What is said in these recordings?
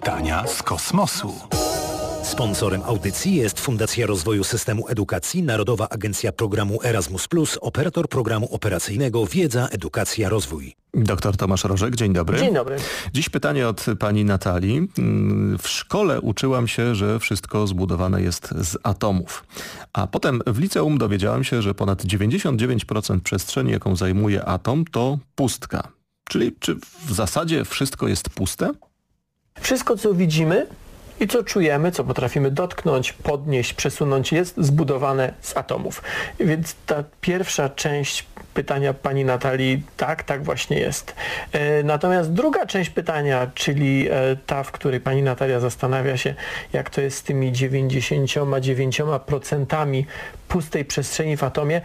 Pytania z kosmosu. Sponsorem audycji jest Fundacja Rozwoju Systemu Edukacji, Narodowa Agencja Programu Erasmus+, operator programu operacyjnego Wiedza, Edukacja, Rozwój. Doktor Tomasz Rożek, dzień dobry. Dzień dobry. Dziś pytanie od pani Natalii. W szkole uczyłam się, że wszystko zbudowane jest z atomów. A potem w liceum dowiedziałam się, że ponad 99% przestrzeni, jaką zajmuje atom, to pustka. Czyli czy w zasadzie wszystko jest puste? Wszystko, co widzimy, i co czujemy, co potrafimy dotknąć, podnieść, przesunąć jest zbudowane z atomów. Więc ta pierwsza część pytania pani Natalii, tak, tak właśnie jest. E, natomiast druga część pytania, czyli e, ta, w której pani Natalia zastanawia się, jak to jest z tymi 99% pustej przestrzeni w atomie,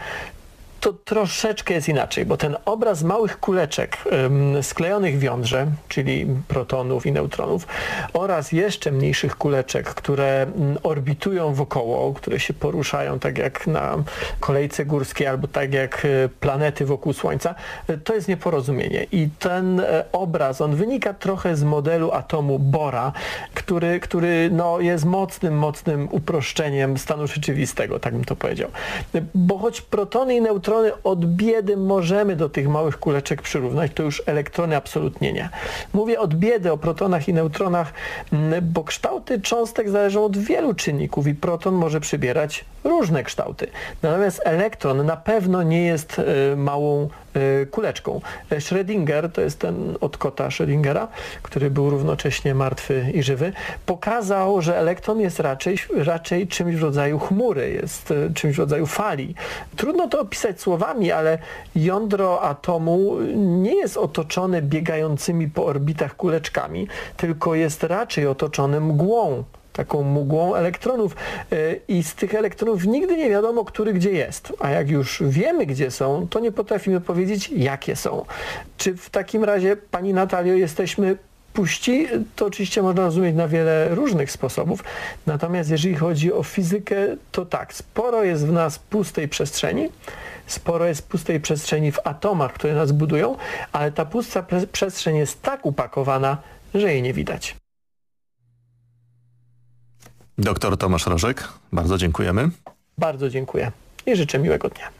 to troszeczkę jest inaczej, bo ten obraz małych kuleczek ym, sklejonych w jądrze, czyli protonów i neutronów oraz jeszcze mniejszych kuleczek, które ym, orbitują wokoło, które się poruszają tak jak na kolejce górskiej albo tak jak y, planety wokół Słońca, y, to jest nieporozumienie. I ten y, obraz, on wynika trochę z modelu atomu Bora, który, który no, jest mocnym, mocnym uproszczeniem stanu rzeczywistego, tak bym to powiedział. Bo choć protony i neutrony elektrony od biedy możemy do tych małych kuleczek przyrównać, to już elektrony absolutnie nie. Mówię od biedy o protonach i neutronach, bo kształty cząstek zależą od wielu czynników i proton może przybierać różne kształty. Natomiast elektron na pewno nie jest e, małą kuleczką. Schrödinger, to jest ten od kota Schrödingera, który był równocześnie martwy i żywy, pokazał, że elektron jest raczej, raczej czymś w rodzaju chmury, jest e, czymś w rodzaju fali. Trudno to opisać słowami, ale jądro atomu nie jest otoczone biegającymi po orbitach kuleczkami, tylko jest raczej otoczone mgłą taką mgłą elektronów e, i z tych elektronów nigdy nie wiadomo, który gdzie jest. A jak już wiemy, gdzie są, to nie potrafimy powiedzieć, jakie są. Czy w takim razie, Pani Natalio, jesteśmy puści, to oczywiście można rozumieć na wiele różnych sposobów. Natomiast jeżeli chodzi o fizykę, to tak, sporo jest w nas pustej przestrzeni, sporo jest pustej przestrzeni w atomach, które nas budują, ale ta pusta przestrzeń jest tak upakowana, że jej nie widać. Doktor Tomasz Rożek, bardzo dziękujemy. Bardzo dziękuję i życzę miłego dnia.